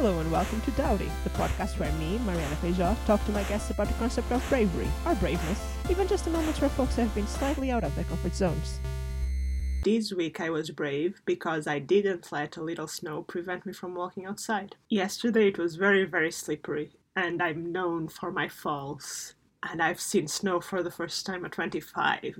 Hello and welcome to Doughty, the podcast where me, Mariana Feijó, talk to my guests about the concept of bravery, or braveness, even just the moments where folks have been slightly out of their comfort zones. This week I was brave because I didn't let a little snow prevent me from walking outside. Yesterday it was very, very slippery, and I'm known for my falls. And I've seen snow for the first time at 25.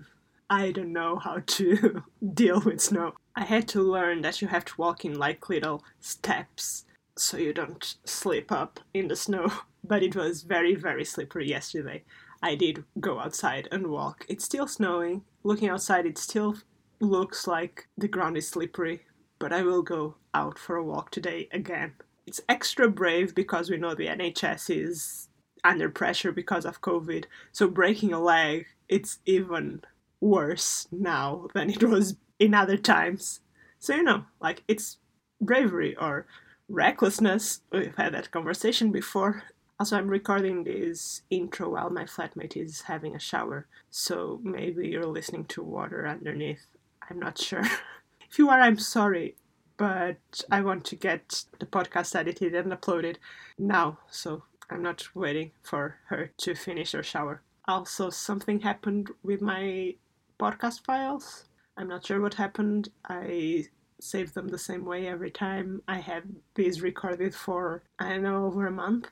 I don't know how to deal with snow. I had to learn that you have to walk in like little steps so you don't slip up in the snow. But it was very, very slippery yesterday. I did go outside and walk. It's still snowing. Looking outside, it still looks like the ground is slippery, but I will go out for a walk today again. It's extra brave because we know the NHS is under pressure because of COVID. So breaking a leg, it's even worse now than it was in other times. So, you know, like it's bravery or recklessness. We've had that conversation before. Also, I'm recording this intro while my flatmate is having a shower, so maybe you're listening to water underneath. I'm not sure. if you are, I'm sorry, but I want to get the podcast edited and uploaded now, so I'm not waiting for her to finish her shower. Also, something happened with my podcast files. I'm not sure what happened. I saved them the same way every time. I have these recorded for, I don't know, over a month,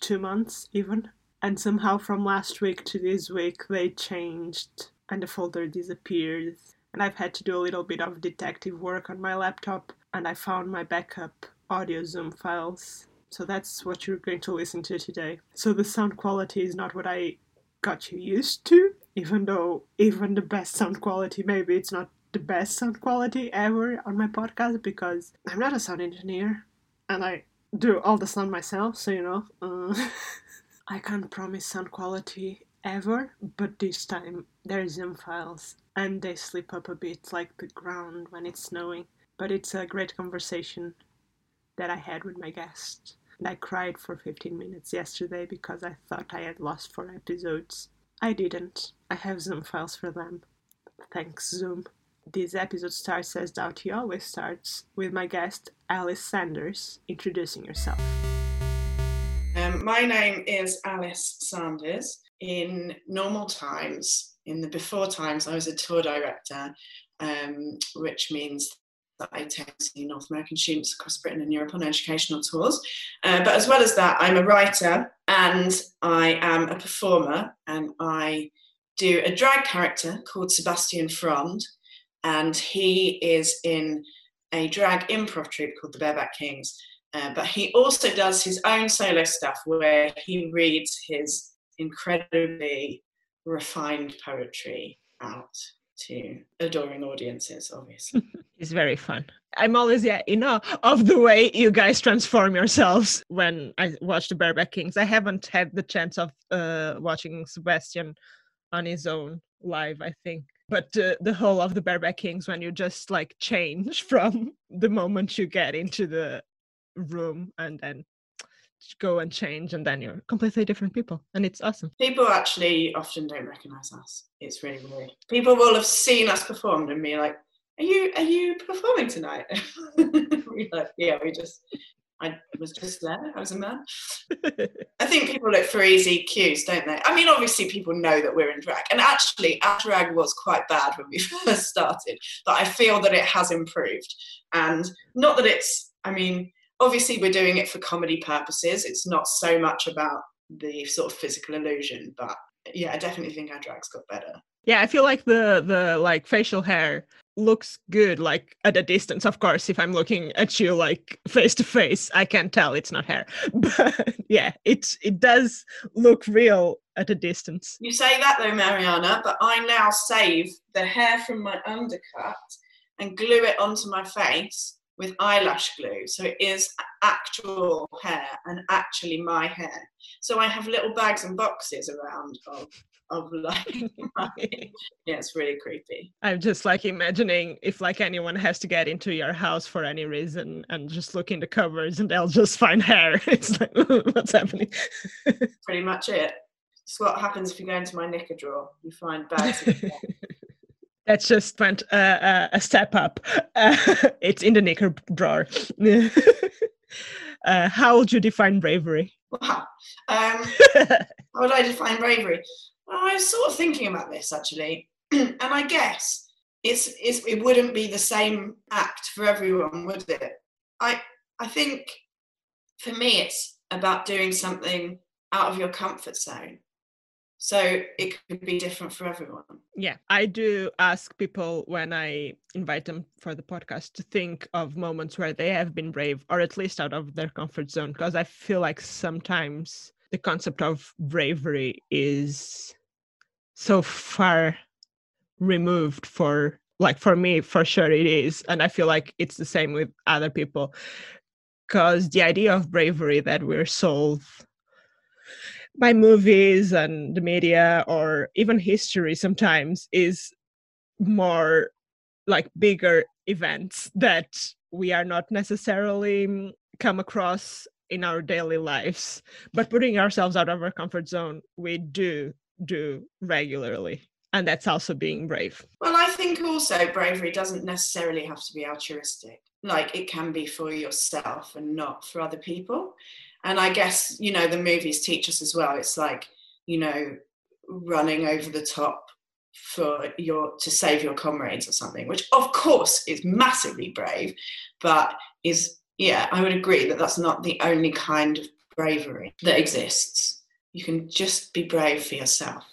two months even. And somehow from last week to this week, they changed and the folder disappeared. And I've had to do a little bit of detective work on my laptop, and I found my backup audio Zoom files. So that's what you're going to listen to today. So the sound quality is not what I got you used to, even though even the best sound quality maybe it's not the best sound quality ever on my podcast because I'm not a sound engineer and I do all the sound myself, so you know, uh, I can't promise sound quality ever, but this time there are Zoom files and they slip up a bit like the ground when it's snowing. But it's a great conversation that I had with my guest. And I cried for 15 minutes yesterday because I thought I had lost four episodes. I didn't. I have Zoom files for them. Thanks, Zoom. This episode starts as Doughty always starts, with my guest Alice Sanders introducing herself. Um, my name is Alice Sanders. In normal times, in the before times, I was a tour director, um, which means that I take North American students across Britain and Europe on educational tours. Uh, but as well as that, I'm a writer and I am a performer, and I do a drag character called Sebastian Frond and he is in a drag improv troupe called the Bareback Kings. Uh, but he also does his own solo stuff where he reads his incredibly refined poetry out to adoring audiences, obviously. it's very fun. I'm always yeah, in awe of the way you guys transform yourselves when I watch the Bareback Kings. I haven't had the chance of uh, watching Sebastian on his own live, I think but uh, the whole of the bareback kings when you just like change from the moment you get into the room and then go and change and then you're completely different people and it's awesome. People actually often don't recognize us. It's really weird. People will have seen us performed and be like are you are you performing tonight? Like, yeah we just I was just there. I was a man. I think people look for easy cues, don't they? I mean, obviously, people know that we're in drag. And actually, our drag was quite bad when we first started, but I feel that it has improved. And not that it's, I mean, obviously, we're doing it for comedy purposes. It's not so much about the sort of physical illusion, but yeah, I definitely think our drag's got better. Yeah, I feel like the the like facial hair looks good like at a distance of course if i'm looking at you like face to face i can tell it's not hair. But yeah it's it does look real at a distance. You say that though mariana but i now save the hair from my undercut and glue it onto my face with eyelash glue. So it is actual hair and actually my hair. So i have little bags and boxes around of of like yeah it's really creepy. I'm just like imagining if like anyone has to get into your house for any reason and just look in the covers and they'll just find hair. It's like what's happening? Pretty much it. It's what happens if you go into my knicker drawer. You find bags that's just went uh, uh, a step up. Uh, it's in the knicker drawer. Uh, how would you define bravery? Wow. Um, how would I define bravery? Well, I was sort of thinking about this actually, and I guess it's, it's it wouldn't be the same act for everyone, would it? I I think for me it's about doing something out of your comfort zone. So it could be different for everyone. Yeah, I do ask people when I invite them for the podcast to think of moments where they have been brave or at least out of their comfort zone because I feel like sometimes the concept of bravery is so far removed for like for me for sure it is and i feel like it's the same with other people. Because the idea of bravery that we're sold by movies and the media or even history sometimes is more like bigger events that we are not necessarily mm, come across in our daily lives but putting ourselves out of our comfort zone we do do regularly and that's also being brave. Well i think also bravery doesn't necessarily have to be altruistic. Like it can be for yourself and not for other people. And i guess you know the movies teach us as well it's like you know running over the top for your to save your comrades or something which of course is massively brave but is yeah i would agree that that's not the only kind of bravery that exists you can just be brave for yourself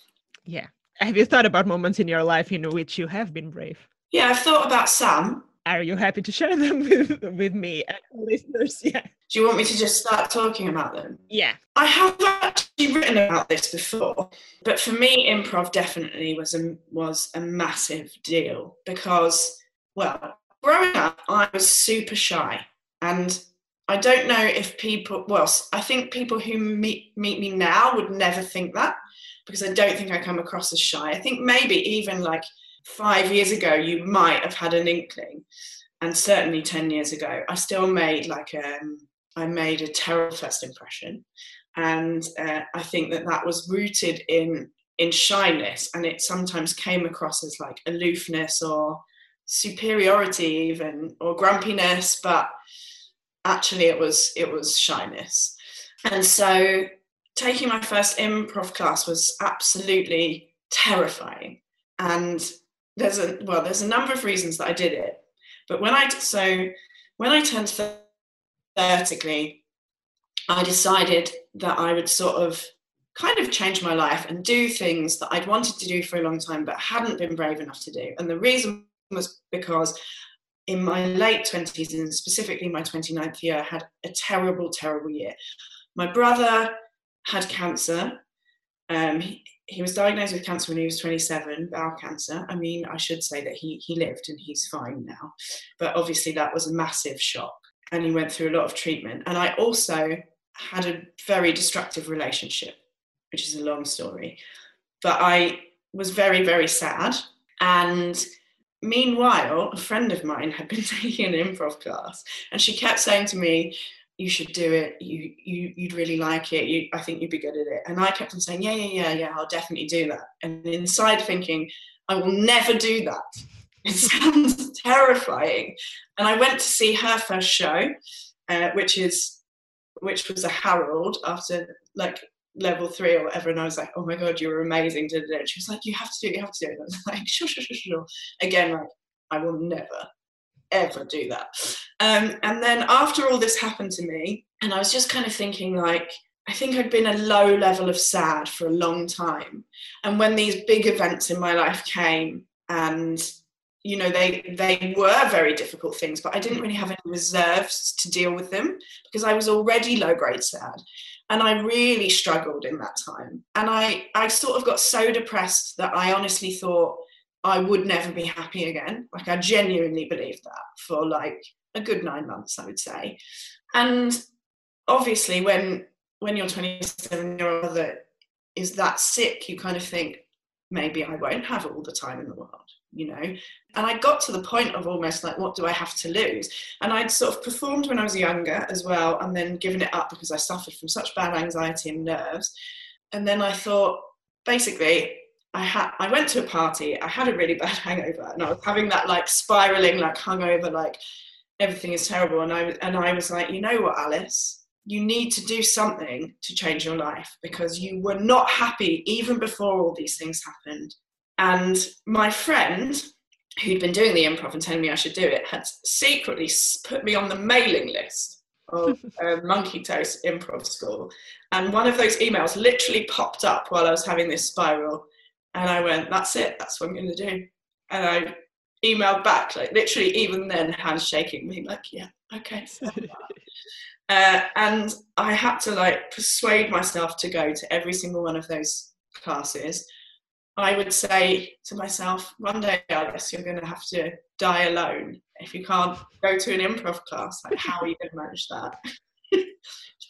yeah have you thought about moments in your life in which you have been brave yeah i've thought about some are you happy to share them with, with me and listeners? Yeah. Do you want me to just start talking about them? Yeah. I have actually written about this before, but for me, improv definitely was a was a massive deal because, well, growing up, I was super shy, and I don't know if people. Well, I think people who meet meet me now would never think that because I don't think I come across as shy. I think maybe even like five years ago, you might have had an inkling, and certainly 10 years ago, I still made like um, I made a terrible first impression. And uh, I think that that was rooted in in shyness, and it sometimes came across as like aloofness or superiority, even or grumpiness, but actually it was it was shyness. And so taking my first improv class was absolutely terrifying. And there's a well there's a number of reasons that i did it but when i so when i turned 30 i decided that i would sort of kind of change my life and do things that i'd wanted to do for a long time but hadn't been brave enough to do and the reason was because in my late 20s and specifically my 29th year had a terrible terrible year my brother had cancer um, he, he was diagnosed with cancer when he was 27, bowel cancer. I mean, I should say that he, he lived and he's fine now. But obviously, that was a massive shock. And he went through a lot of treatment. And I also had a very destructive relationship, which is a long story. But I was very, very sad. And meanwhile, a friend of mine had been taking an improv class and she kept saying to me, you should do it. You you you'd really like it. You, I think you'd be good at it. And I kept on saying, yeah, yeah, yeah, yeah. I'll definitely do that. And inside thinking, I will never do that. It sounds terrifying. And I went to see her first show, uh, which is which was a Harold after like level three or whatever. And I was like, oh my god, you were amazing. Did it? She was like, you have to do it. You have to do it. And I was like, sure, sure, sure, sure. Again, like I will never ever do that. Um, and then after all this happened to me, and I was just kind of thinking, like, I think I'd been a low level of sad for a long time. And when these big events in my life came, and you know they they were very difficult things but i didn't really have any reserves to deal with them because i was already low grade sad and i really struggled in that time and i i sort of got so depressed that i honestly thought I would never be happy again. Like I genuinely believed that for like a good nine months, I would say. And obviously, when when you're 27, your mother is that sick, you kind of think maybe I won't have all the time in the world, you know. And I got to the point of almost like, what do I have to lose? And I'd sort of performed when I was younger as well, and then given it up because I suffered from such bad anxiety and nerves. And then I thought, basically, I had I went to a party. I had a really bad hangover, and I was having that like spiraling, like hungover, like everything is terrible. And I and I was like, you know what, Alice, you need to do something to change your life because you were not happy even before all these things happened. And my friend, who'd been doing the improv and telling me I should do it, had secretly put me on the mailing list of uh, Monkey Toast Improv School. And one of those emails literally popped up while I was having this spiral. And I went, that's it, that's what I'm going to do. And I emailed back, like literally even then, handshaking me, like, yeah, okay. uh, and I had to like persuade myself to go to every single one of those classes. I would say to myself, one day, Alice, you're going to have to die alone if you can't go to an improv class. Like, how are you going to manage that?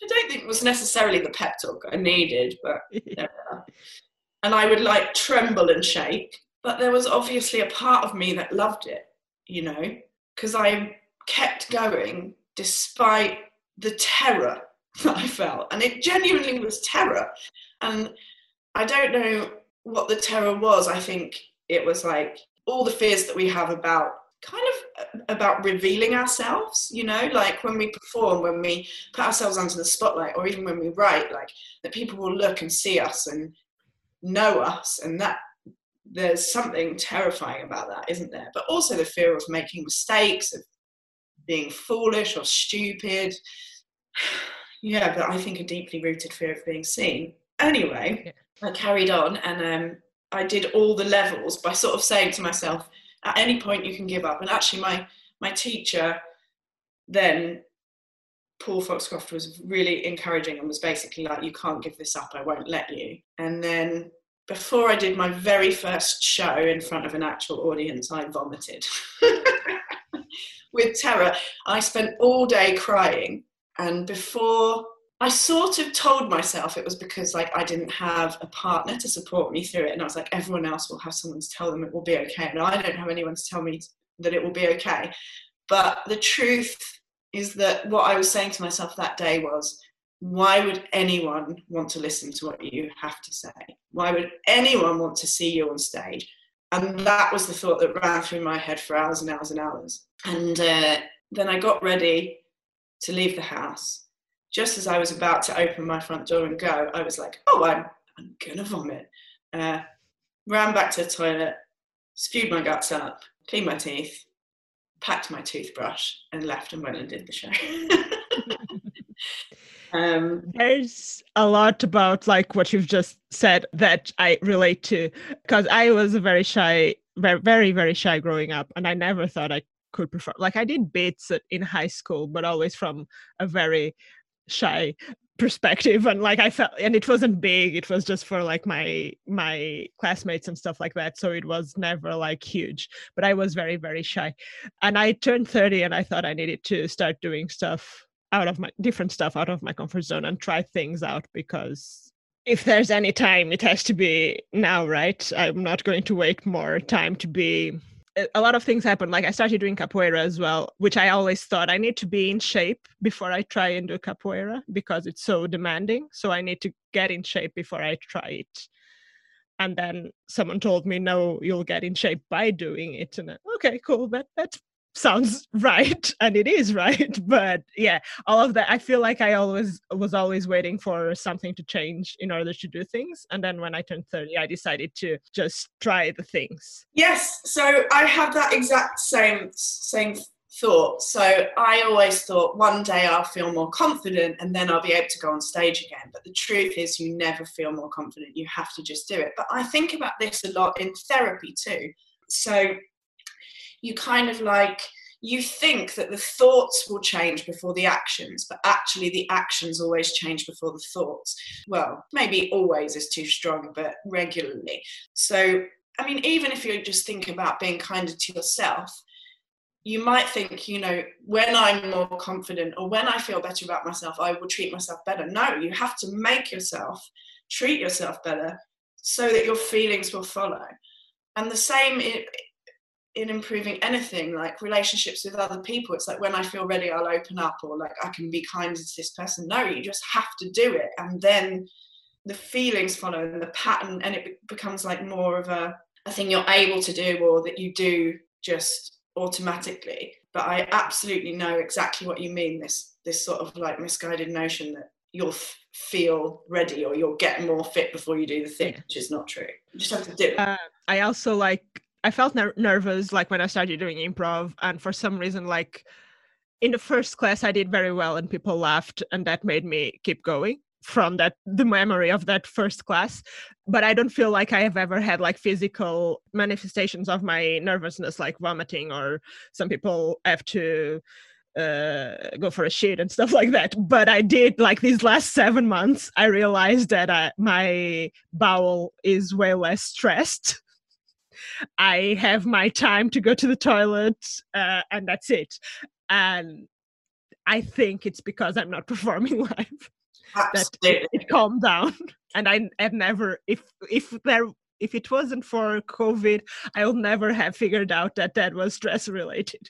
I don't think was necessarily the pep talk I needed, but and I would like tremble and shake. But there was obviously a part of me that loved it, you know, because I kept going despite the terror that I felt. And it genuinely was terror. And I don't know what the terror was. I think it was like all the fears that we have about kind of uh, about revealing ourselves you know like when we perform when we put ourselves under the spotlight or even when we write like that people will look and see us and know us and that there's something terrifying about that isn't there but also the fear of making mistakes of being foolish or stupid yeah but i think a deeply rooted fear of being seen anyway yeah. I carried on and um, i did all the levels by sort of saying to myself at any point you can give up. And actually, my my teacher then Paul Foxcroft was really encouraging and was basically like, "You can't give this up. I won't let you." And then before I did my very first show in front of an actual audience, I vomited with terror. I spent all day crying, and before I sort of told myself it was because like I didn't have a partner to support me through it, and I was like, everyone else will have someone to tell them it will be okay, and I don't have anyone to tell me that it will be okay. But the truth is that what I was saying to myself that day was, why would anyone want to listen to what you have to say? Why would anyone want to see you on stage? And that was the thought that ran through my head for hours and hours and hours. And uh, then I got ready to leave the house just as I was about to open my front door and go, I was like, oh, I'm, I'm gonna vomit. Uh, ran back to the toilet, spewed my guts up, cleaned my teeth, packed my toothbrush, and left and went and did the show. um, There's a lot about like what you've just said that I relate to because I was a very shy, very, very, shy growing up, and I never thought I could perform. Like I did bits in high school, but always from a very shy perspective and like i felt and it wasn't big it was just for like my my classmates and stuff like that so it was never like huge but i was very very shy. And i turned 30 and i thought i needed to start doing stuff out of my different stuff out of my comfort zone and try things out because if there's any time it has to be now right? I'm not going to wait more time to be a lot of things happen. Like I started doing capoeira as well, which I always thought I need to be in shape before I try and do capoeira because it's so demanding. So I need to get in shape before I try it. And then someone told me, no, you'll get in shape by doing it. And I, okay, cool. That that's sounds right and it is right but yeah all of that. I feel like i always was always waiting for something to change in order to do things and then when i turned 30 i decided to just try the things. Yes so i have that exact same same thought. So i always thought one day i'll feel more confident and then i'll be able to go on stage again. But the truth is you never feel more confident. You have to just do it. But i think about this a lot in therapy too. So you kind of like you think that the thoughts will change before the actions, but actually the actions always change before the thoughts. Well, maybe always is too strong, but regularly. So, I mean, even if you just think about being kinder to yourself, you might think, you know, when I'm more confident or when I feel better about myself, I will treat myself better. No, you have to make yourself treat yourself better so that your feelings will follow. And the same in improving anything like relationships with other people it's like when i feel ready i'll open up or like i can be kind to this person no you just have to do it and then the feelings follow and the pattern and it becomes like more of a, a thing you're able to do or that you do just automatically but I absolutely know exactly what you mean. This this sort of like misguided notion that you'll f- feel ready or you'll get more fit before you do the thing, yeah. which is not true. You just have to do it. Uh, I also like I felt ner- nervous like when I started doing improv, and for some reason, like in the first class, I did very well, and people laughed, and that made me keep going from that the memory of that first class. But i don't feel like i have ever had like physical manifestations of my nervousness like vomiting or some people have to uh, go for a shit and stuff like that. But i did like these last seven months i realized that I, my bowel is way less stressed i have my time to go to the toilet uh, and that's it. And i think it's because i'm not performing live that it, it calmed down. And i have never if if there if it wasn't for covid i would never have figured out that that was stress related.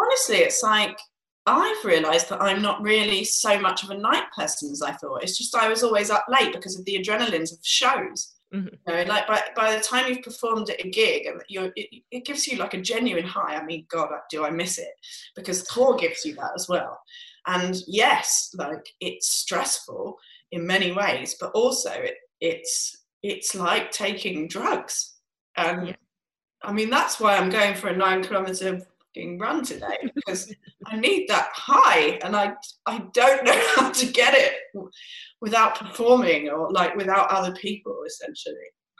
Honestly it's like i've realized that i'm not really so much of a night person as i thought. It's just i was always up late because of the adrenalines of shows mm-hmm. you know like by, by the time you've performed at a gig and you're it, it gives you like a genuine high i mean god do i miss it because tour gives you that as well and yes like it's stressful in many ways but also it, it's it's like taking drugs and yeah. i mean that's why i'm going for a nine kilometer run today because i need that high and i i don't know how to get it without performing or like without other people essentially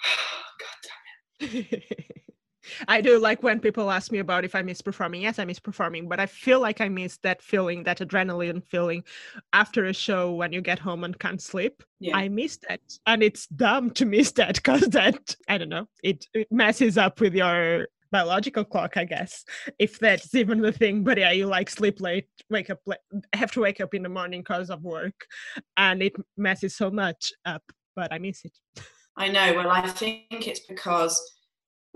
god damn it I do like when people ask me about if I miss performing. Yes, I miss performing, but I feel like I miss that feeling, that adrenaline feeling after a show when you get home and can't sleep. Yeah. I miss that. And it's dumb to miss that because that, I don't know, it, it messes up with your biological clock, I guess, if that's even the thing. But yeah, you like sleep late, wake up late, have to wake up in the morning because of work, and it messes so much up. But I miss it. I know. Well, I think it's because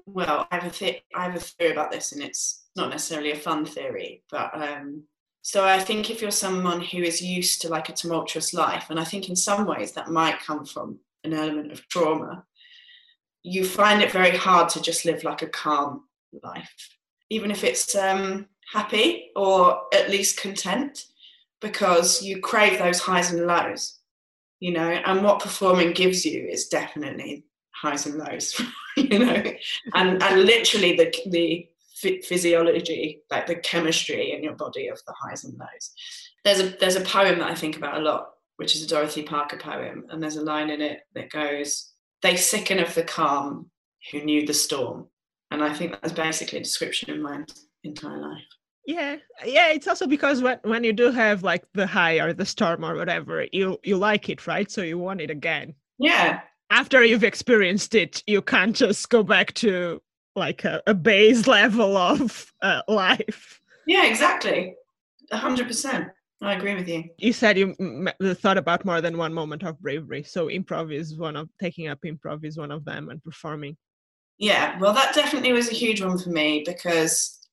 well, I have a th- I have a theory about this, and it's not necessarily a fun theory, but um, so I think if you're someone who is used to like a tumultuous life, and I think in some ways that might come from an element of trauma, you find it very hard to just live like a calm life, even if it's um, happy or at least content, because you crave those highs and lows, you know. And what performing gives you is definitely highs and lows, you know, and and literally the the physiology, like the chemistry in your body of the highs and lows. There's a there's a poem that I think about a lot, which is a Dorothy Parker poem, and there's a line in it that goes, "They sicken of the calm who knew the storm," and I think that's basically a description of my entire life. Yeah, yeah. It's also because when when you do have like the high or the storm or whatever, you you like it, right? So you want it again. Yeah, after you've experienced it, you can't just go back to like a, a base level of uh, life. Yeah, exactly. A hundred percent. I agree with you. You said you m- thought about more than one moment of bravery. So improv is one of taking up improv is one of them, and performing. Yeah, well, that definitely was a huge one for me because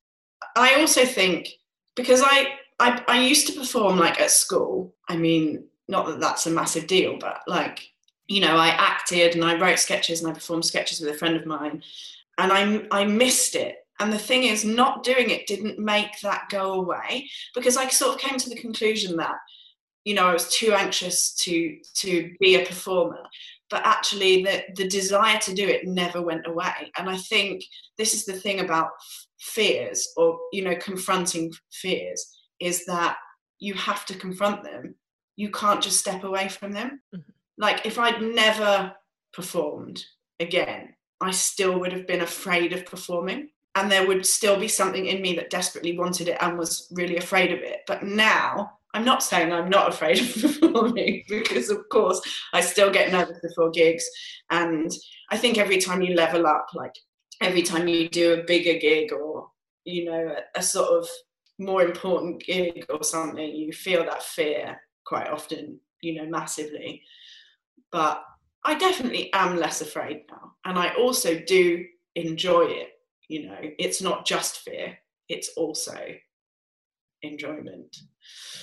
I also think because I I, I used to perform like at school. I mean, not that that's a massive deal, but like you know, I acted and I wrote sketches and I performed sketches with a friend of mine, and I I missed it. And the thing is, not doing it didn't make that go away because I sort of came to the conclusion that, you know, I was too anxious to to be a performer. But actually, the the desire to do it never went away. And I think this is the thing about fears, or you know, confronting fears, is that you have to confront them. You can't just step away from them. Mm-hmm like if I'd never performed again, I still would have been afraid of performing. And there would still be something in me that desperately wanted it and was really afraid of it. But now I'm not saying I'm not afraid of performing because, of course, I still get nervous before gigs. And I think every time you level up, like every time you do a bigger gig or, you know, a, a sort of more important gig or something, you feel that fear quite often, you know, massively but I definitely am less afraid now. And I also do enjoy it. You know, it's not just fear, it's also enjoyment.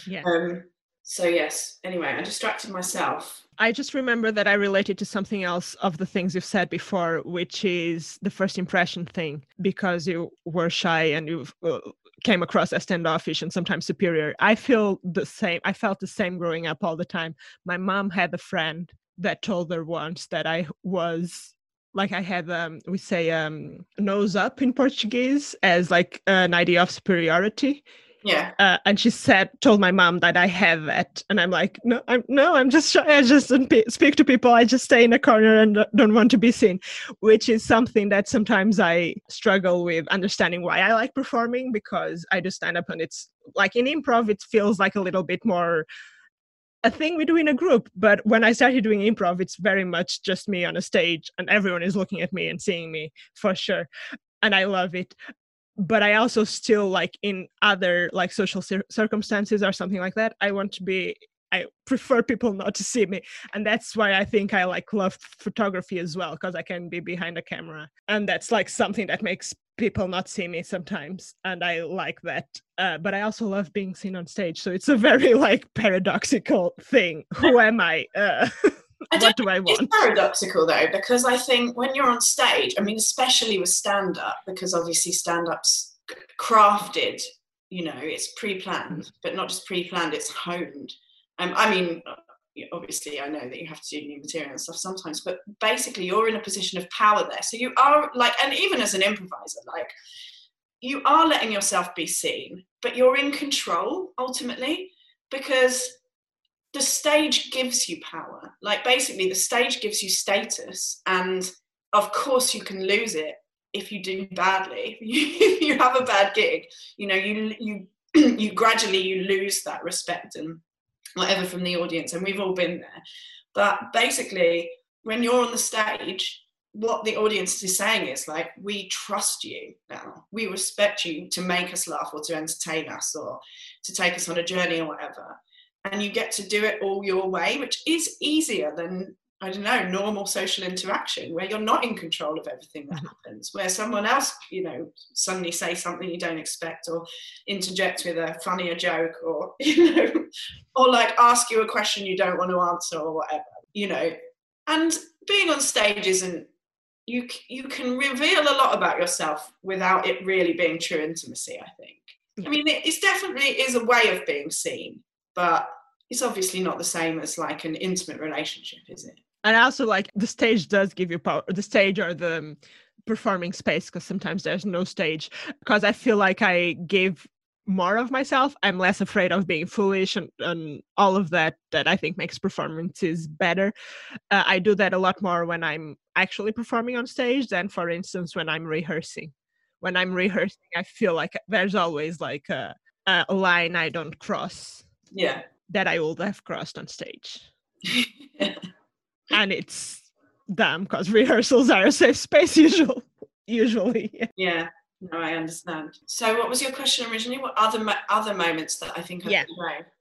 Yeah. Um, so, yes, anyway, I distracted myself. I just remember that I related to something else of the things you've said before, which is the first impression thing, because you were shy and you uh, came across as standoffish and sometimes superior. I feel the same. I felt the same growing up all the time. My mom had a friend that told her once that I was like I have um we say um nose up in Portuguese as like an idea of superiority. Yeah. Uh, and she said told my mom that i have it. And i'm like no i'm no i'm just shy i just don't speak to people. I just stay in a corner and don't want to be seen which is something that sometimes i struggle with understanding why i like performing because i do stand up and it's like in improv it feels like a little bit more a thing we do in a group but when i started doing improv it's very much just me on a stage and everyone is looking at me and seeing me for sure. And i love it. But i also still like in other like social cir- circumstances or something like that i want to be i prefer people not to see me. And that's why i think i like love photography as well because i can be behind a camera. And that's like something that makes people not see me sometimes and i like that uh, but i also love being seen on stage so it's a very like paradoxical thing who am i uh, what do I want? It's paradoxical though, because I think when you're on stage, I mean, especially with stand up, because obviously stand up's crafted, you know, it's pre planned, mm. but not just pre planned, it's honed. Um, I mean, obviously, I know that you have to do new material and stuff sometimes, but basically, you're in a position of power there. So you are like, and even as an improviser, like, you are letting yourself be seen, but you're in control ultimately because the stage gives you power. Like basically, the stage gives you status, and of course, you can lose it if you do badly. If you have a bad gig, you know, you you you gradually you lose that respect and whatever from the audience, and we've all been there. But basically, when you're on the stage, what the audience is saying is like, we trust you now. We respect you to make us laugh or to entertain us or to take us on a journey or whatever and you get to do it all your way, which is easier than I don't know, normal social interaction where you're not in control of everything that mm-hmm. happens, where someone else, you know, suddenly say something you don't expect or interject with a funnier joke or, you know, or like ask you a question you don't want to answer or whatever, you know. And being on stage isn't, you, you can reveal a lot about yourself without it really being true intimacy, I think. I mean, it, it's definitely is a way of being seen, but it's obviously not the same as like an intimate relationship, is it? And also, like the stage does give you power. The stage or the um, performing space, because sometimes there's no stage. Because I feel like I give more of myself. I'm less afraid of being foolish and, and all of that that I think makes performances better. Uh, I do that a lot more when I'm actually performing on stage than, for instance, when I'm rehearsing. When I'm rehearsing, I feel like there's always like a, a line I don't cross yeah that i would have crossed on stage and it's damn because rehearsals are a safe space usual usually. Yeah no i understand. So what was your question originally? What other mo- other moments that i think yeah.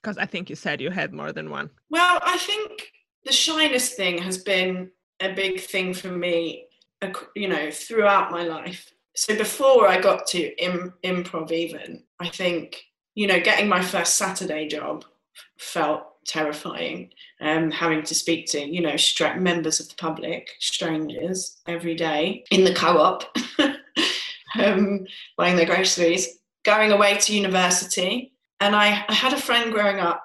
because i think you said you had more than one. Well i think the shyness thing has been a big thing for me you know throughout my life. So before i got to Im- improv even i think you know, getting my first Saturday job felt terrifying. Um, having to speak to, you know, stra- members of the public, strangers, every day in the co-op, um, buying their groceries, going away to university. And I, I had a friend growing up,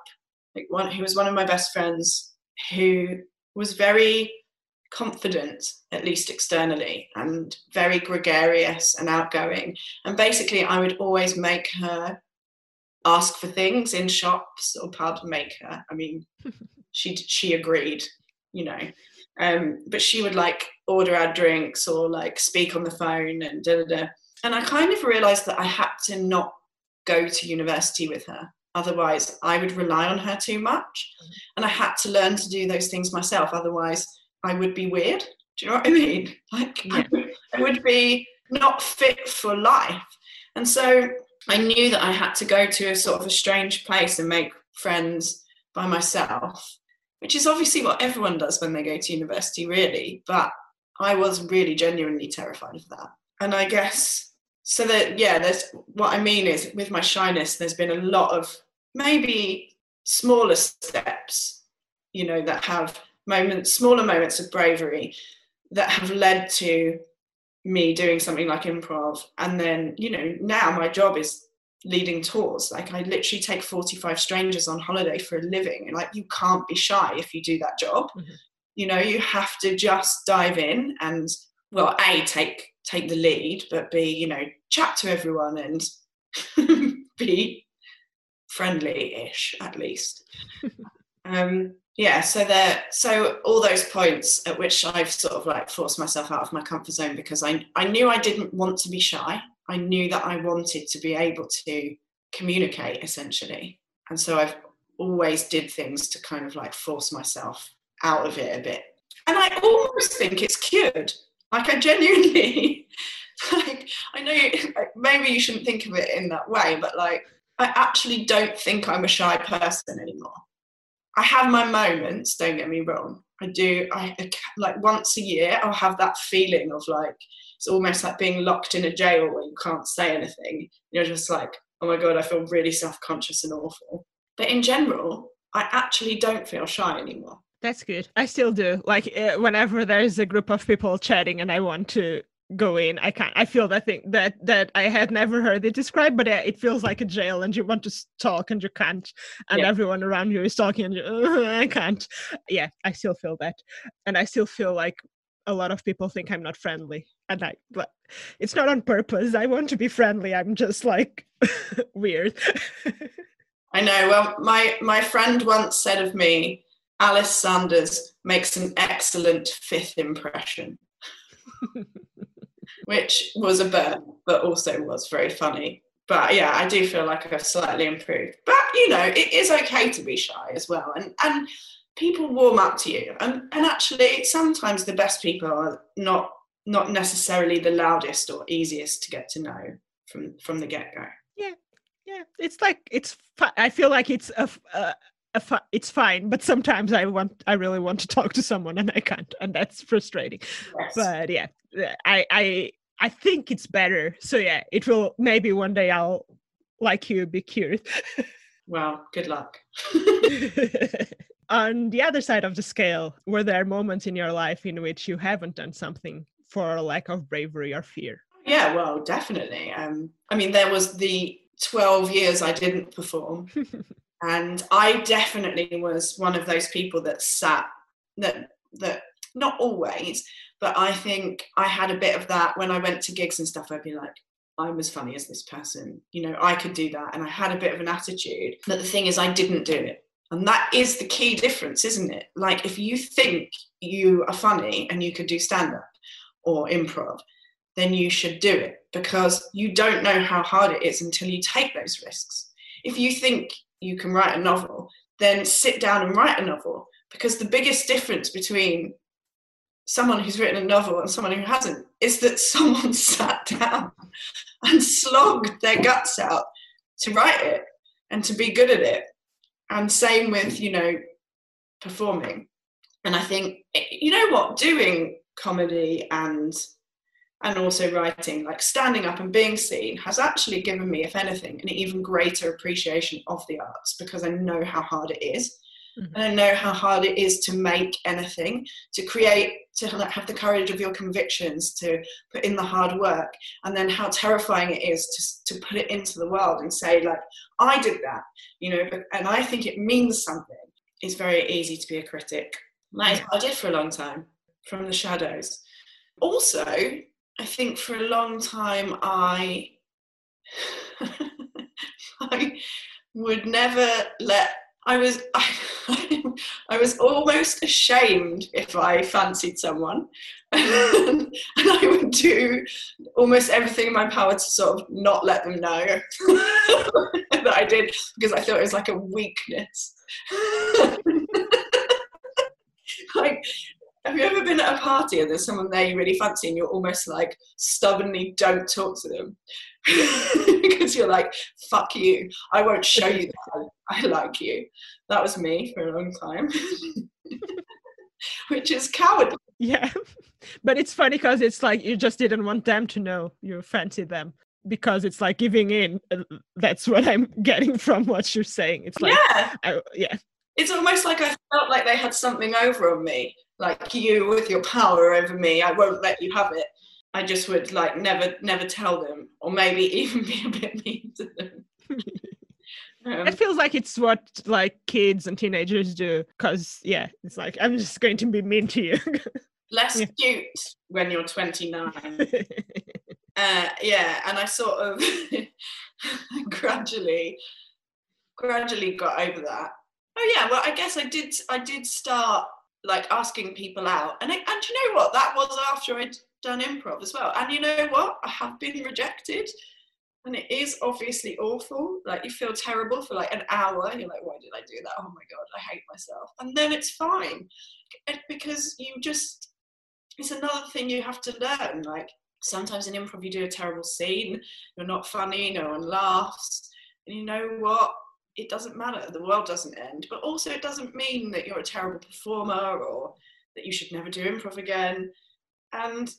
like one who was one of my best friends, who was very confident, at least externally, and very gregarious and outgoing. And basically, I would always make her ask for things in shops or pub Make her. I mean, she she agreed, you know. Um, but she would like order our drinks or like speak on the phone and da da da. And I kind of realized that I had to not go to university with her. Otherwise, I would rely on her too much. And I had to learn to do those things myself. Otherwise, I would be weird. Do you know what I mean? Like. I would be not fit for life. And so I knew that I had to go to a sort of a strange place and make friends by myself, which is obviously what everyone does when they go to university, really. But I was really genuinely terrified of that. And I guess so that, yeah, there's what I mean is with my shyness, there's been a lot of maybe smaller steps, you know, that have moments, smaller moments of bravery that have led to me doing something like improv and then you know now my job is leading tours. Like I literally take 45 strangers on holiday for a living. And like you can't be shy if you do that job. Mm-hmm. You know, you have to just dive in and well, A, take take the lead, but B, you know, chat to everyone and be friendly-ish at least. um yeah, so there so all those points at which I've sort of like forced myself out of my comfort zone because I I knew I didn't want to be shy. I knew that I wanted to be able to communicate essentially. And so I've always did things to kind of like force myself out of it a bit. And I almost think it's cured. Like I genuinely like I know like, maybe you shouldn't think of it in that way, but like I actually don't think I'm a shy person anymore. I have my moments, don't get me wrong. I do I like once a year I'll have that feeling of like it's almost like being locked in a jail where you can't say anything. You're just like, oh my God, I feel really self conscious and awful. But in general, I actually don't feel shy anymore. That's good. I still do. Like uh, whenever there's a group of people chatting and I want to go in, I can't. I feel that thing that that I had never heard it described, but uh, it feels like a jail, and you want to talk and you can't, and yeah. everyone around you is talking and you, uh, I can't. Yeah, I still feel that, and I still feel like a lot of people think I'm not friendly. And I but it's not on purpose. I want to be friendly. I'm just like weird. I know. Well, my my friend once said of me, Alice Sanders makes an excellent fifth impression. Which was a burn, but also was very funny. But yeah, I do feel like I've slightly improved. But you know, it is okay to be shy as well. And and people warm up to you and, and actually sometimes the best people are not not necessarily the loudest or easiest to get to know from from the get-go yeah yeah it's like it's i feel like it's a, a, it's fine but sometimes i want i really want to talk to someone and i can't and that's frustrating yes. but yeah i i i think it's better so yeah it will maybe one day i'll like you be cured well good luck on the other side of the scale, were there moments in your life in which you haven't done something for lack of bravery or fear? Yeah, well, definitely. Um, I mean, there was the 12 years I didn't perform. and I definitely was one of those people that sat, that, that not always, but I think I had a bit of that when I went to gigs and stuff. I'd be like, I'm as funny as this person. You know, I could do that. And I had a bit of an attitude. But the thing is, I didn't do it. And that is the key difference, isn't it? Like if you think you are funny and you could do stand up or improv, then you should do it because you don't know how hard it is until you take those risks. If you think you can write a novel, then sit down and write a novel. Because the biggest difference between someone who's written a novel and someone who hasn't is that someone sat down and slogged their guts out to write it and to be good at it. And same with you know performing. And i think you know what? Doing comedy and and also writing like standing up and being seen has actually given me if anything an even greater appreciation of the arts because i know how hard it is. Mm-hmm. and i know how hard it is to make anything to create to have the courage of your convictions to put in the hard work and then how terrifying it is to, to put it into the world and say like i did that you know and i think it means something. It's very easy to be a critic. Like i did for a long time from the shadows. Also i think for a long time i i would never let I was I, I, was almost ashamed if I fancied someone, and I would do almost everything in my power to sort of not let them know that I did because I thought it was like a weakness. like, have you ever been at a party and there's someone there you really fancy and you're almost like stubbornly don't talk to them because you're like, fuck you, I won't show you that I like you. That was me for a long time, which is cowardly. Yeah, but it's funny because it's like you just didn't want them to know you fancied them because it's like giving in. Uh, that's what I'm getting from what you're saying. It's like, yeah, I, yeah. It's almost like I felt like they had something over on me, like you with your power over me. I won't let you have it. I just would like never, never tell them, or maybe even be a bit mean to them. Um, it feels like it's what like kids and teenagers do because yeah it's like i'm just going to be mean to you less yeah. cute when you're 29 uh, yeah and i sort of gradually gradually got over that oh yeah well i guess i did i did start like asking people out. And I, and you know what? That was after i'd done improv as well. And you know what? I have been rejected. And it is obviously awful. Like you feel terrible for like an hour. You're like why did i do that? Oh my god i hate myself. And then it's fine. Because you just it's another thing you have to learn. Like sometimes in improv you do a terrible scene. You're not funny. No one laughs. And you know what it doesn't matter the world doesn't end but also it doesn't mean that you're a terrible performer or that you should never do improv again and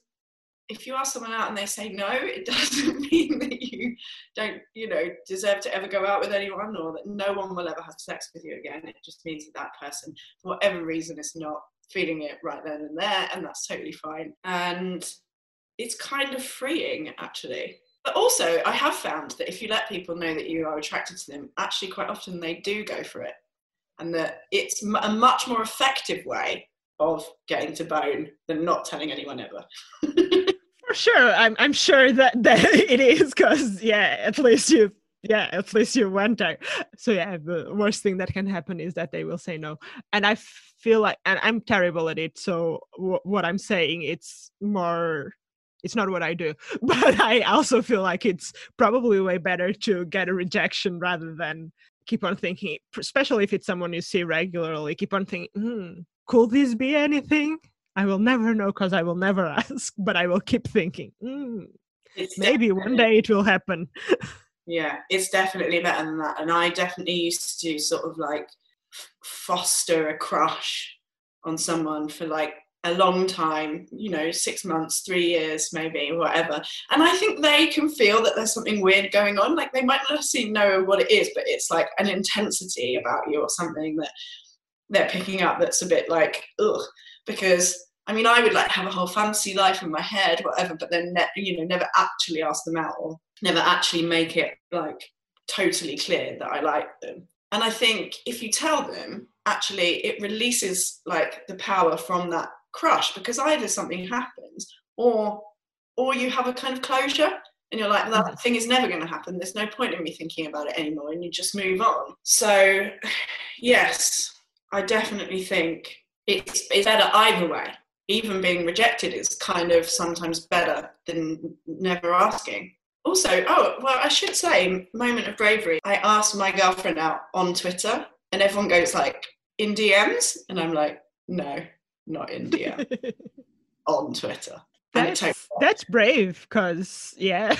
if you ask someone out and they say no, it doesn't mean that you don't, you know, deserve to ever go out with anyone or that no one will ever have sex with you again. It just means that that person, for whatever reason, is not feeling it right then and there, and that's totally fine. And it's kind of freeing, actually. But also, I have found that if you let people know that you are attracted to them, actually, quite often they do go for it. And that it's a much more effective way of getting to bone than not telling anyone ever. For sure. I'm I'm sure that, that it is because yeah, at least you yeah, at least you went there. So yeah, the worst thing that can happen is that they will say no. And I feel like and I'm terrible at it. So w- what I'm saying it's more it's not what I do, but I also feel like it's probably way better to get a rejection rather than keep on thinking, especially if it's someone you see regularly, keep on thinking, hmm, could this be anything? I will never know because I will never ask, but I will keep thinking, mm, maybe one day it will happen. yeah, it's definitely better than that. And I definitely used to sort of like foster a crush on someone for like a long time, you know, six months, three years, maybe, whatever. And I think they can feel that there's something weird going on. Like they might not necessarily know what it is, but it's like an intensity about you or something that they're picking up that's a bit like, ugh because I mean, I would like have a whole fantasy life in my head, whatever, but then ne- you know, never actually ask them out or never actually make it like totally clear that I like them. And I think if you tell them, actually, it releases like the power from that crush because either something happens or or you have a kind of closure and you're like, that mm-hmm. thing is never going to happen. There's no point in me thinking about it anymore, and you just move on. So, yes, I definitely think it's, it's better either way. Even being rejected is kind of sometimes better than never asking. Also, oh, well, I should say, moment of bravery. I asked my girlfriend out on Twitter, and everyone goes like, in DMs? And I'm like, no, not India, on Twitter. That's, that's brave because, yeah,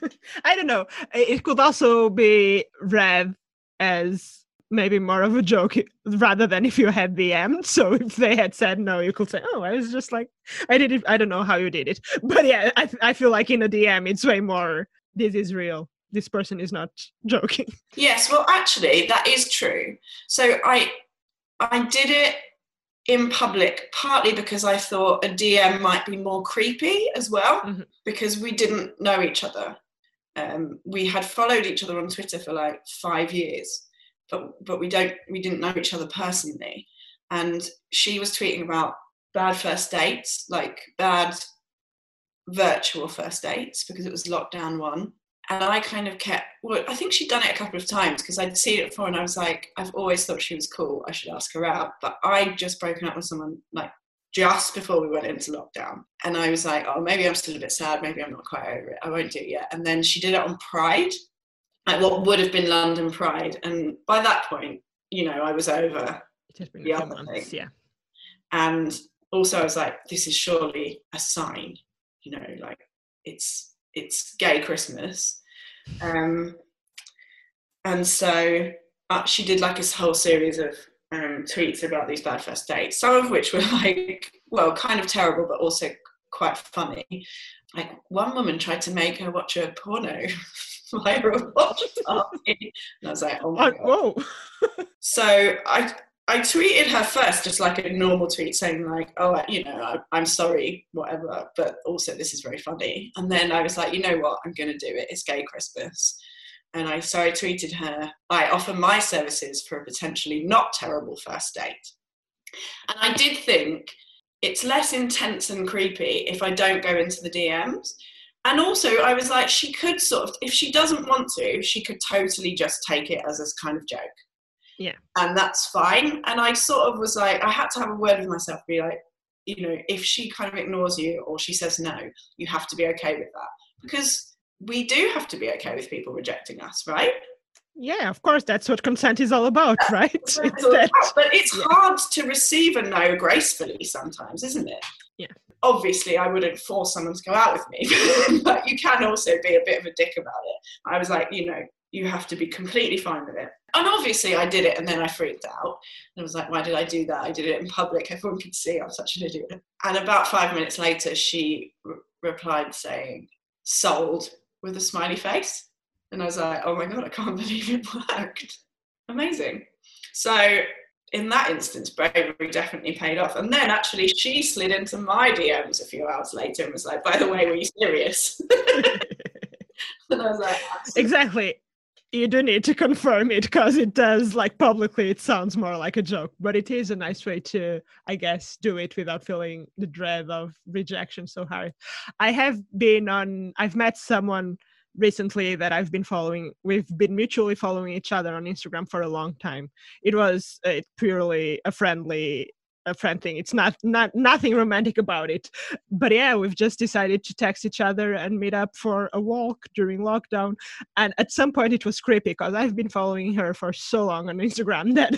I don't know. It could also be read as maybe more of a joke rather than if you had the M. So if they had said no, you could say, "Oh, I was just like, I did it. I don't know how you did it." But yeah, I I feel like in a DM, it's way more. This is real. This person is not joking. Yes, well, actually, that is true. So I I did it in public partly because I thought a DM might be more creepy as well mm-hmm. because we didn't know each other. Um, we had followed each other on Twitter for like five years but but we don't we didn't know each other personally and she was tweeting about bad first dates like bad virtual first dates because it was lockdown one and i kind of kept well i think she'd done it a couple of times because i'd seen it before and i was like i've always thought she was cool i should ask her out but i'd just broken up with someone like just before we went into lockdown and i was like oh maybe i'm still a bit sad maybe i'm not quite over it i won't do it yet and then she did it on pride like what would have been London Pride. And by that point, you know, I was over the other months, thing. Yeah. And also I was like, this is surely a sign, you know, like it's it's gay Christmas. Um and so uh, she did like this whole series of um, tweets about these bad first dates, some of which were like, well, kind of terrible, but also quite funny. Like one woman tried to make her watch a porno viral watch party. And I was like, oh my God. Whoa. so I I tweeted her first, just like a normal tweet saying like, oh, you know, I, am sorry, whatever, but also this is very funny. And then I was like, you know what, I'm going to do it. It's gay Christmas. And I so I tweeted her, I offer my services for a potentially not terrible first date. And I did think it's less intense and creepy if I don't go into the DMs. And also, I was like, she could sort of, if she doesn't want to, she could totally just take it as a kind of joke. Yeah. And that's fine. And I sort of was like, I had to have a word with myself, be like, you know, if she kind of ignores you or she says no, you have to be okay with that. Because we do have to be okay with people rejecting us, right? Yeah, of course, that's what consent is all about, right? It's that. But it's yeah. hard to receive a no gracefully sometimes, isn't it? Yeah. Obviously, I wouldn't force someone to go out with me, but you can also be a bit of a dick about it. I was like, you know, you have to be completely fine with it. And obviously, I did it, and then I freaked out. And I was like, why did I do that? I did it in public. Everyone could see I'm such an idiot. And about five minutes later, she re- replied saying, sold with a smiley face. And I was like, oh my God, I can't believe it worked. Amazing. So in that instance, bravery definitely paid off. And then actually, she slid into my DMs a few hours later and was like, by the way, were you serious? and I was like, exactly. You do need to confirm it because it does, like, publicly, it sounds more like a joke, but it is a nice way to, I guess, do it without feeling the dread of rejection so hard. I have been on, I've met someone recently that I've been following. We've been mutually following each other on Instagram for a long time. It was uh, purely a friendly a friend thing. It's not not nothing romantic about it. But yeah, we've just decided to text each other and meet up for a walk during lockdown. And at some point it was creepy because I've been following her for so long on Instagram that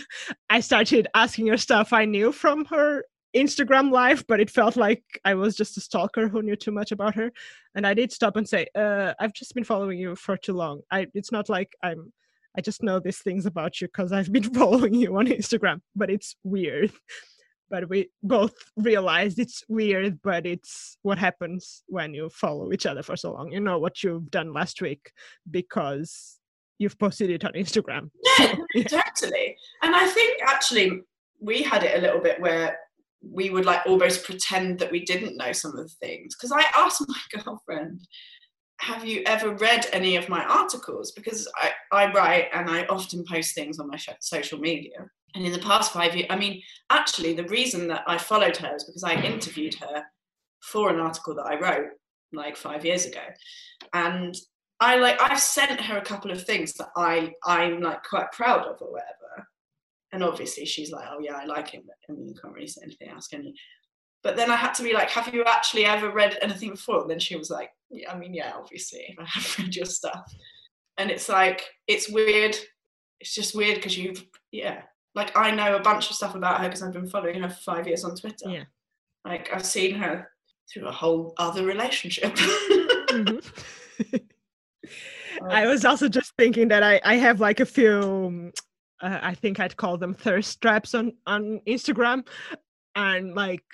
I started asking her stuff I knew from her Instagram live, but it felt like I was just a stalker who knew too much about her. And I did stop and say, uh, "I've just been following you for too long. I it's not like I'm. I just know these things about you because I've been following you on Instagram. But it's weird. But we both realized it's weird, but it's what happens when you follow each other for so long. You know what you've done last week because you've posted it on Instagram. Yeah, yeah. totally. And I think actually we had it a little bit where we would like almost pretend that we didn't know some of the things. Because I asked my girlfriend, have you ever read any of my articles? Because I, I write and I often post things on my social media. And in the past five years, I mean, actually, the reason that I followed her is because I interviewed her for an article that I wrote like five years ago. And I like I've sent her a couple of things that I I'm like quite proud of or whatever and obviously she's like, oh yeah, I like him, but I mean, you can't really say anything else, can you? But then I had to be like, have you actually ever read anything before? And then she was like, yeah, I mean, yeah, obviously, I have read your stuff. And it's like, it's weird. It's just weird because you've, yeah, like I know a bunch of stuff about her because I've been following her for five years on Twitter. Yeah. Like I've seen her through a whole other relationship. mm-hmm. I was also just thinking that I, I have like a few uh, I think I'd call them thirst traps on on Instagram, and like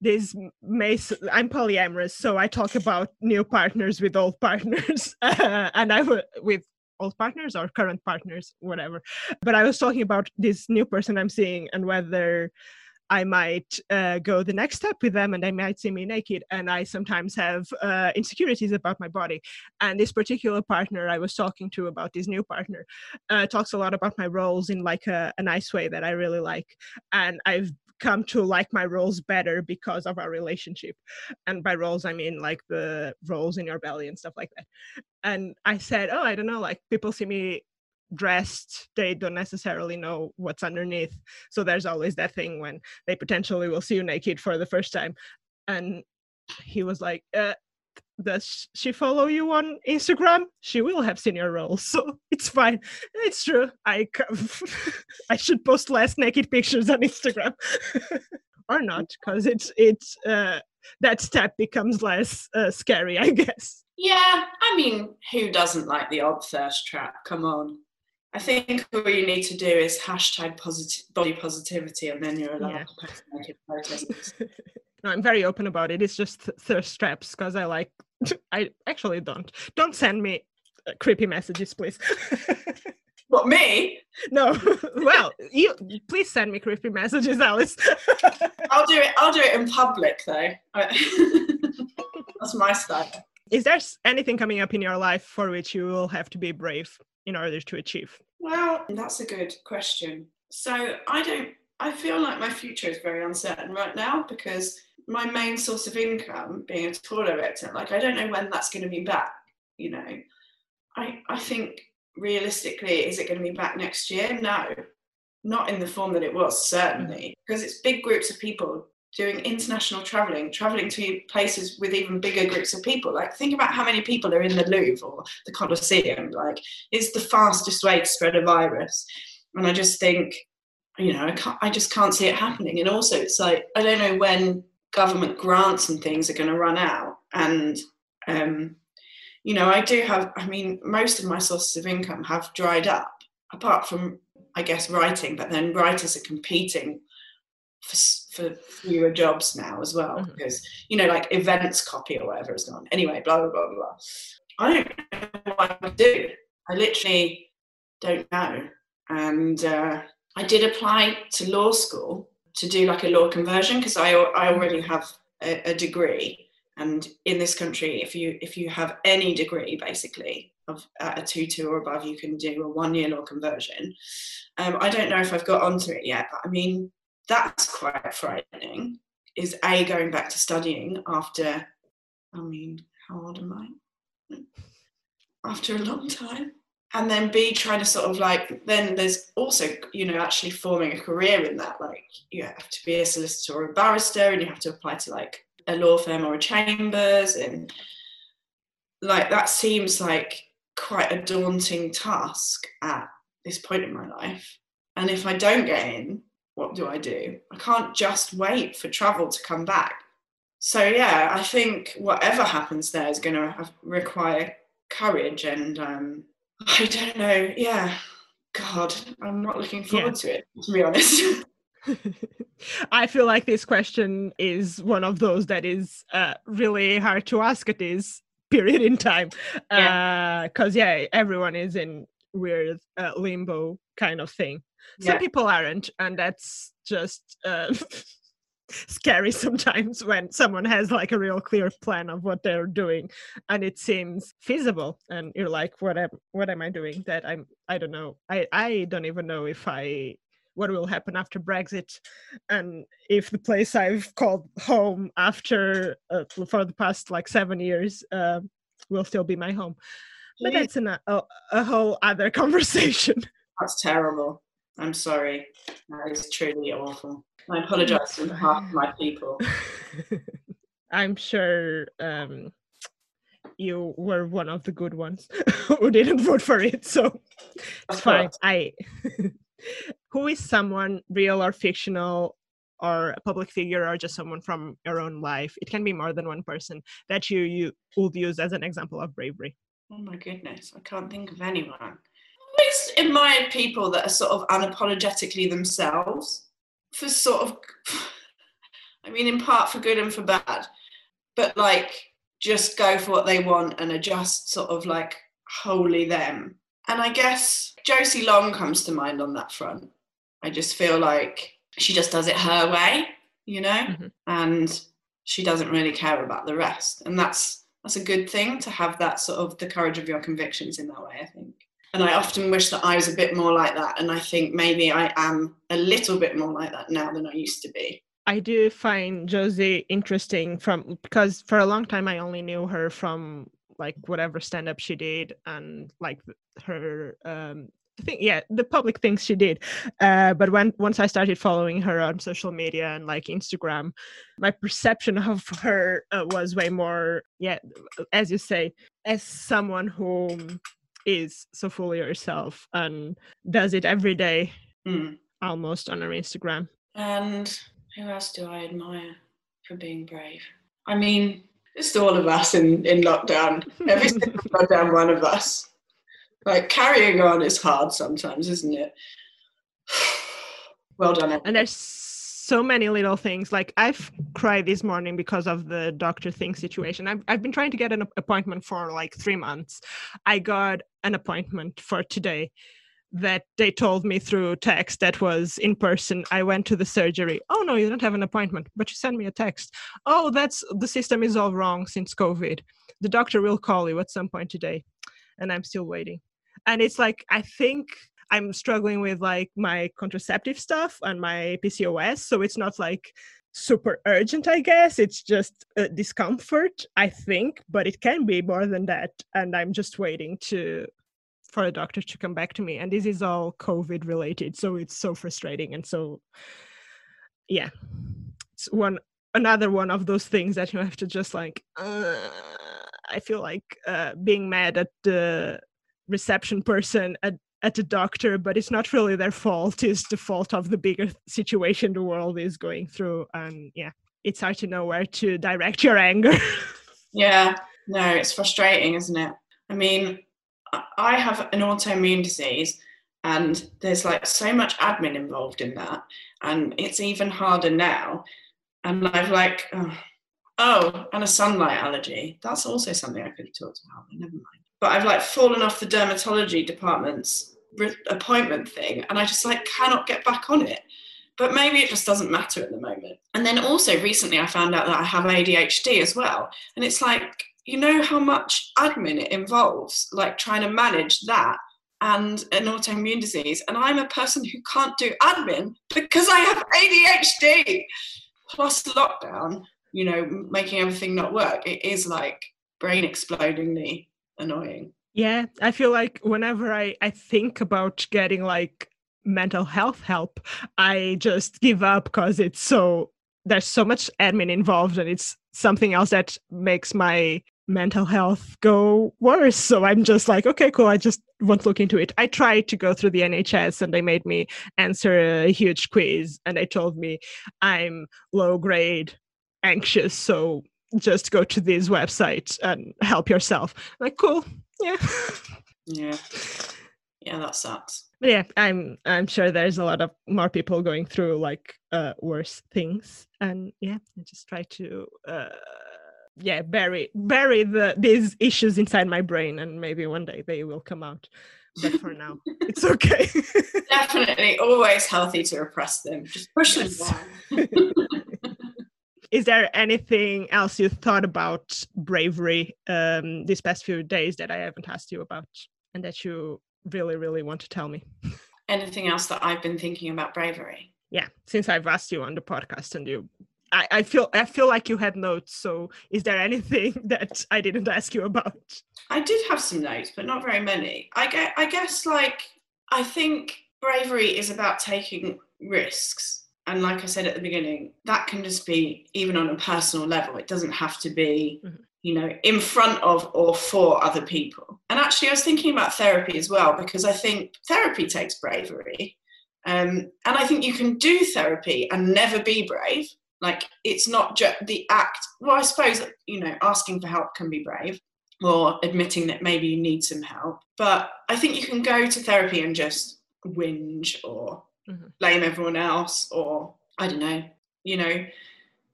this may I'm polyamorous, so I talk about new partners with old partners, uh, and I would with old partners or current partners, whatever. But I was talking about this new person I'm seeing and whether I might uh, go the next step with them and they might see me naked. And I sometimes have uh, insecurities about my body. And this particular partner I was talking to about this new partner uh, talks a lot about my rolls in like a, a nice way that I really like. And I've come to like my rolls better because of our relationship. And by rolls, I mean like the rolls in your belly and stuff like that. And I said, Oh, I don't know, like people see me dressed they don't necessarily know what's underneath so there's always that thing when they potentially will see you naked for the first time and he was like uh, does she follow you on instagram she will have seen your rolls so it's fine it's true i i should post less naked pictures on instagram or not because it's it's uh, that step becomes less uh, scary i guess yeah i mean who doesn't like the odd thirst trap come on I think all you need to do is hashtag positive body positivity, and then you're allowed yeah. to make it protests. no, I'm very open about it. It's just thirst traps because I like. I actually don't. Don't send me uh, creepy messages, please. what me? No. well, you please send me creepy messages, Alice. I'll do it. I'll do it in public though. That's my style. Is there anything coming up in your life for which you will have to be brave? in order to achieve? Well, that's a good question. So I don't, I feel like my future is very uncertain right now because my main source of income being a tour director, like I don't know when that's going to be back, you know. I, I think realistically, is it going to be back next year? No, not in the form that it was, certainly, mm. because it's big groups of people doing international traveling, traveling to places with even bigger groups of people. Like, think about how many people are in the Louvre or the Colosseum. Like, it's the fastest way to spread a virus. And I just think, you know, I, can't, I just can't see it happening. And also, it's like, I don't know when government grants and things are going to run out. And, um, you know, I do have, I mean, most of my sources of income have dried up, apart from, I guess, writing, but then writers are competing for, for fewer jobs now as well mm-hmm. because you know like events copy or whatever is gone anyway blah blah blah blah i don't know what i do i literally don't know and uh, i did apply to law school to do like a law conversion because I, I already have a, a degree. And in this country if you if you have any degree basically of at a 2-2 or above you can do a one year law conversion. Um, i don't know if i've got onto it yet but i mean that's quite frightening is a going back to studying after i mean how old am i? After a long time and then b trying to sort of like then there's also you know actually forming a career in that like you have to be a solicitor or a barrister and you have to apply to like a law firm or a chambers and like that seems like quite a daunting task at this point in my life and if i don't get in what do I do? I can't just wait for travel to come back. So yeah, I think whatever happens there is going to require courage, and um, I don't know. Yeah, God, I'm not looking forward yeah. to it. To be honest. I feel like this question is one of those that is uh, really hard to ask at this period in time. Because, yeah. Uh, yeah, everyone is in weird uh, limbo kind of thing some people aren't and that's just uh, scary sometimes when someone has like a real clear plan of what they're doing and it seems feasible and you're like what am what am i doing that i'm i don't know i i don't even know if i what will happen after brexit and if the place i've called home after uh, for the past like seven years uh, will still be my home. But that's an, a, a whole other conversation. That's terrible I'm sorry. That is truly awful. I apologise on behalf of my people. I'm sure um, you were one of the good ones who didn't vote for it, so it's fine. I. who is someone real or fictional or a public figure or just someone from your own life it can be more than one person that you you would use as an example of bravery oh my goodness i can't think of anyone admired people that are sort of unapologetically themselves for sort of, I mean, in part for good and for bad, but like just go for what they want and are just sort of like wholly them. And I guess Josie Long comes to mind on that front. I just feel like she just does it her way, you know, mm-hmm. and she doesn't really care about the rest. And that's that's a good thing to have that sort of the courage of your convictions in that way, I think and I often wish that I was a bit more like that. And I think maybe I am a little bit more like that now than I used to be. I do find Josie interesting from because for a long time I only knew her from like whatever stand up she did and like her um thing yeah the public things she did uh but when once i started following her on social media and like instagram my perception of her uh, was way more yeah as you say as someone who is so fully yourself and does it every day mm. almost on her Instagram. And who else do I admire for being brave? I mean, just all of us in, in lockdown. Every single lockdown one of us. Like carrying on is hard sometimes, isn't it? well done. And there's so many little things. Like I've cried this morning because of the doctor thing situation. I've, I've been trying to get an appointment for like three months. I got an appointment for today that they told me through text that was in person. I went to the surgery. Oh no, you don't have an appointment, but you sent me a text. Oh, that's the system is all wrong since COVID. The doctor will call you at some point today. And I'm still waiting. and it's like i think i'm struggling with like my contraceptive stuff and my pcos so it's not like super urgent i guess. It's just a discomfort i think but it can be more than that and i'm just waiting to for a doctor to come back to me and this is all covid related so it's so frustrating and so yeah. It's one another one of those things that you have to just like uh, i feel like uh, being mad at the reception person at at the doctor, but it's not really their fault. It's the fault of the bigger situation the world is going through. And yeah, it's hard to know where to direct your anger. yeah, no, it's frustrating, isn't it? I mean, I have an autoimmune disease and there's like so much admin involved in that. And it's even harder now. And I've like, oh, oh and a sunlight allergy. That's also something I could have talked about, never mind. But I've like fallen off the dermatology department's appointment thing and I just like cannot get back on it. But maybe it just doesn't matter at the moment. And then also recently I found out that I have ADHD as well. And it's like, you know how much admin it involves, like trying to manage that and an autoimmune disease. And I'm a person who can't do admin because I have ADHD. Plus lockdown, you know, making everything not work. It is like brain explodingly annoying. Yeah, I feel like whenever I, I think about getting like mental health help, I just give up because it's so there's so much admin involved and it's something else that makes my mental health go worse. So I'm just like, okay, cool. I just won't look into it. I tried to go through the NHS and they made me answer a huge quiz and they told me I'm low grade anxious. So just go to this website and help yourself. Like, cool. Yeah. Yeah. Yeah that sucks. But yeah i'm i'm sure there's a lot of more people going through like uh worse things. And yeah I just try to uh yeah bury bury the these issues inside my brain and maybe one day they will come out. But for now it's okay. Definitely always healthy to repress them. Just push yes. them down is there anything else you thought about bravery um, these past few days that I haven't asked you about and that you really, really want to tell me? Anything else that I've been thinking about bravery? Yeah, since I've asked you on the podcast and you I, I feel I feel like you had notes. So is there anything that I didn't ask you about? I did have some notes, but not very many. I get I guess like I think bravery is about taking risks and like I said at the beginning, that can just be even on a personal level. It doesn't have to be, mm-hmm. you know, in front of or for other people. And actually, I was thinking about therapy as well because I think therapy takes bravery. Um, and I think you can do therapy and never be brave. Like it's not just the act. Well, I suppose you know, asking for help can be brave, or admitting that maybe you need some help. But I think you can go to therapy and just whinge or mm-hmm. blame everyone else or I don't know, you know,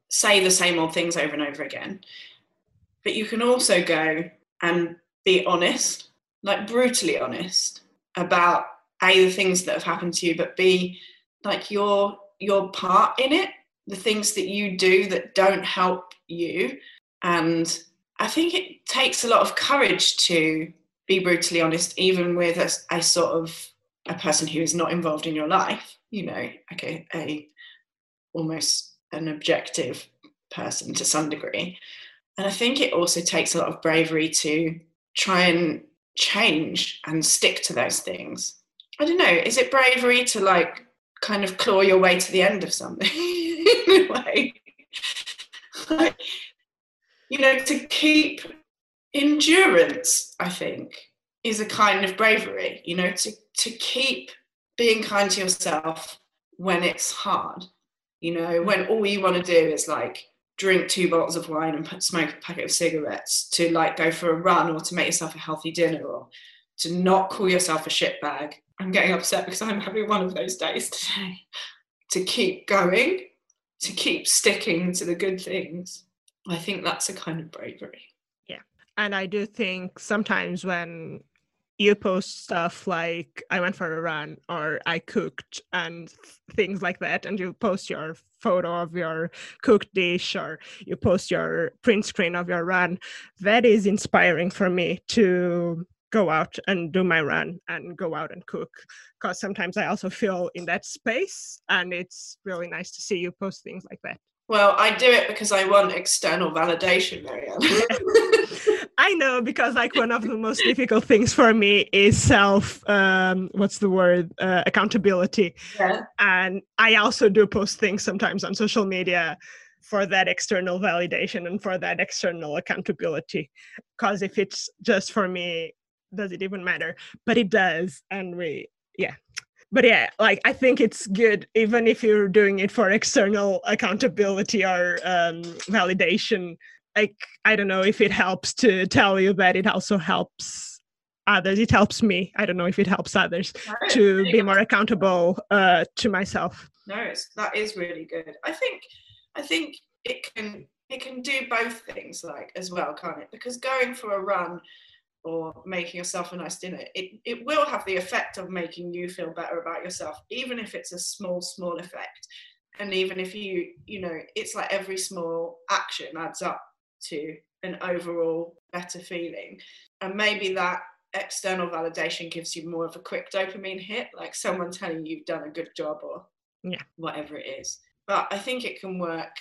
say the same old things over and over again. But you can also go and be honest, like brutally honest about a the things that have happened to you, but b like your your part in it, the things that you do that don't help you. And I think it takes a lot of courage to be brutally honest, even with a, a sort of a person who is not involved in your life, you know, okay, a almost an objective person to some degree. And I think it also takes a lot of bravery to try and change and stick to those things. I don't know, is it bravery to like kind of claw your way to the end of something in a way? you know, to keep endurance, I think, is a kind of bravery, you know, to to keep being kind to yourself when it's hard. You know, when all you want to do is like drink two bottles of wine and put, smoke a packet of cigarettes, to like go for a run or to make yourself a healthy dinner or to not call yourself a shitbag. I'm getting upset because I'm having one of those days today. to keep going, to keep sticking to the good things. I think that's a kind of bravery. Yeah. And I do think sometimes when you post stuff like I went for a run or I cooked and things like that, and you post your photo of your cooked dish or you post your print screen of your run. That is inspiring for me to go out and do my run and go out and cook because sometimes I also feel in that space and it's really nice to see you post things like that. Well, I do it because I want external validation, Marianne. I know because like one of the most difficult things for me is self um what's the word uh, accountability. Yeah. And I also do post things sometimes on social media for that external validation and for that external accountability because if it's just for me does it even matter but it does and we yeah but yeah like i think it's good even if you're doing it for external accountability or um, validation like i don't know if it helps to tell you that it also helps others it helps me i don't know if it helps others No, to be more accountable uh, to myself No, it's, that is really good. I think I think it can it can do both things like as well, can't it? Because going for a run or making yourself a nice dinner, it, it will have the effect of making you feel better about yourself, even if it's a small, small effect. And even if you, you know, it's like every small action adds up to an overall better feeling. And maybe that external validation gives you more of a quick dopamine hit, like someone telling you you've done a good job or Yeah. whatever it is. But I think it can work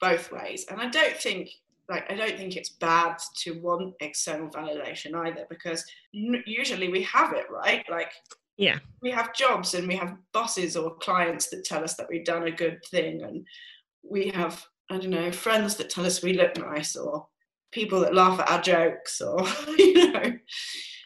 both ways. And I don't think like I don't think it's bad to want external validation either because usually we have it, right? Like Yeah. we have jobs and we have bosses or clients that tell us that we've done a good thing and we have I don't know friends that tell us we look nice or people that laugh at our jokes or you know.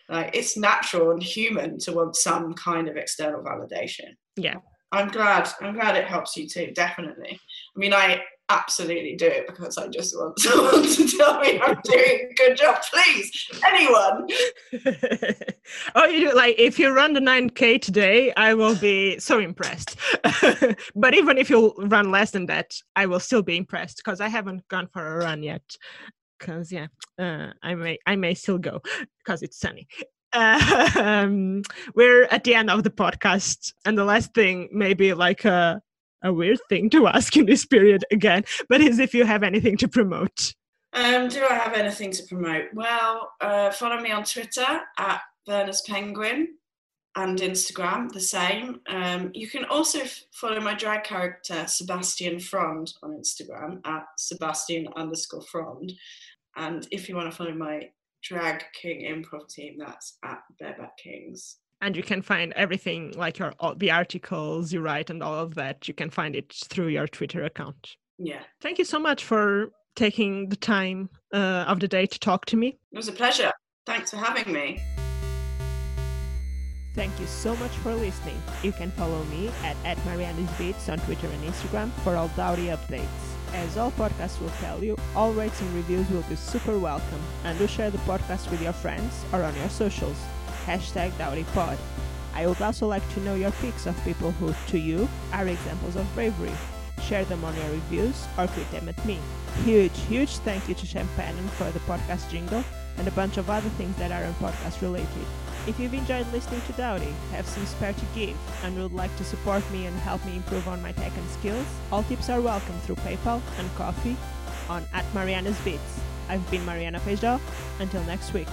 Like it's natural and human to want some kind of external validation. Yeah. i'm glad i'm glad it helps you too definitely. I mean i absolutely do it because i just want someone to tell me i'm doing a good job please anyone oh, you do like if you run the 9k today, I will be so impressed. but even if you run less than that, I will still be impressed because I haven't gone for a run yet. Because yeah, uh, I may I may still go because it's sunny. Um, we're at the end of the podcast, and the last thing, maybe like a a weird thing to ask in this period again, but is if you have anything to promote. Um, do I have anything to promote? Well, uh, follow me on Twitter at Berners Penguin and Instagram, the same. Um, you can also f- follow my drag character, Sebastian Frond, on Instagram at Sebastian underscore Frond. And if you want to follow my drag king improv team, that's at Bareback Kings. And you can find everything like your all the articles you write and all of that you can find it through your twitter account. Yeah, thank you so much for taking the time uh, of the day to talk to me. It was a pleasure. Thanks for having me. thank you so much for listening. You can follow me at, at beats on twitter and instagram for all Doughty updates. As all podcasts will tell you all rates and reviews will be super welcome and do share the podcast with your friends or on your socials hashtag Doughtypod I would also like to know your picks of people who, to you, are examples of bravery. Share them on your reviews or tweet them at me. Huge, huge thank you to Champagne for the podcast jingle and a bunch of other things that aren't podcast related. If you've enjoyed listening to Doughty, have some spare to give, and would like to support me and help me improve on my tech and skills, all tips are welcome through PayPal and Ko-fi on at Mariana's Beats. I've been Mariana Feijó. Until next week.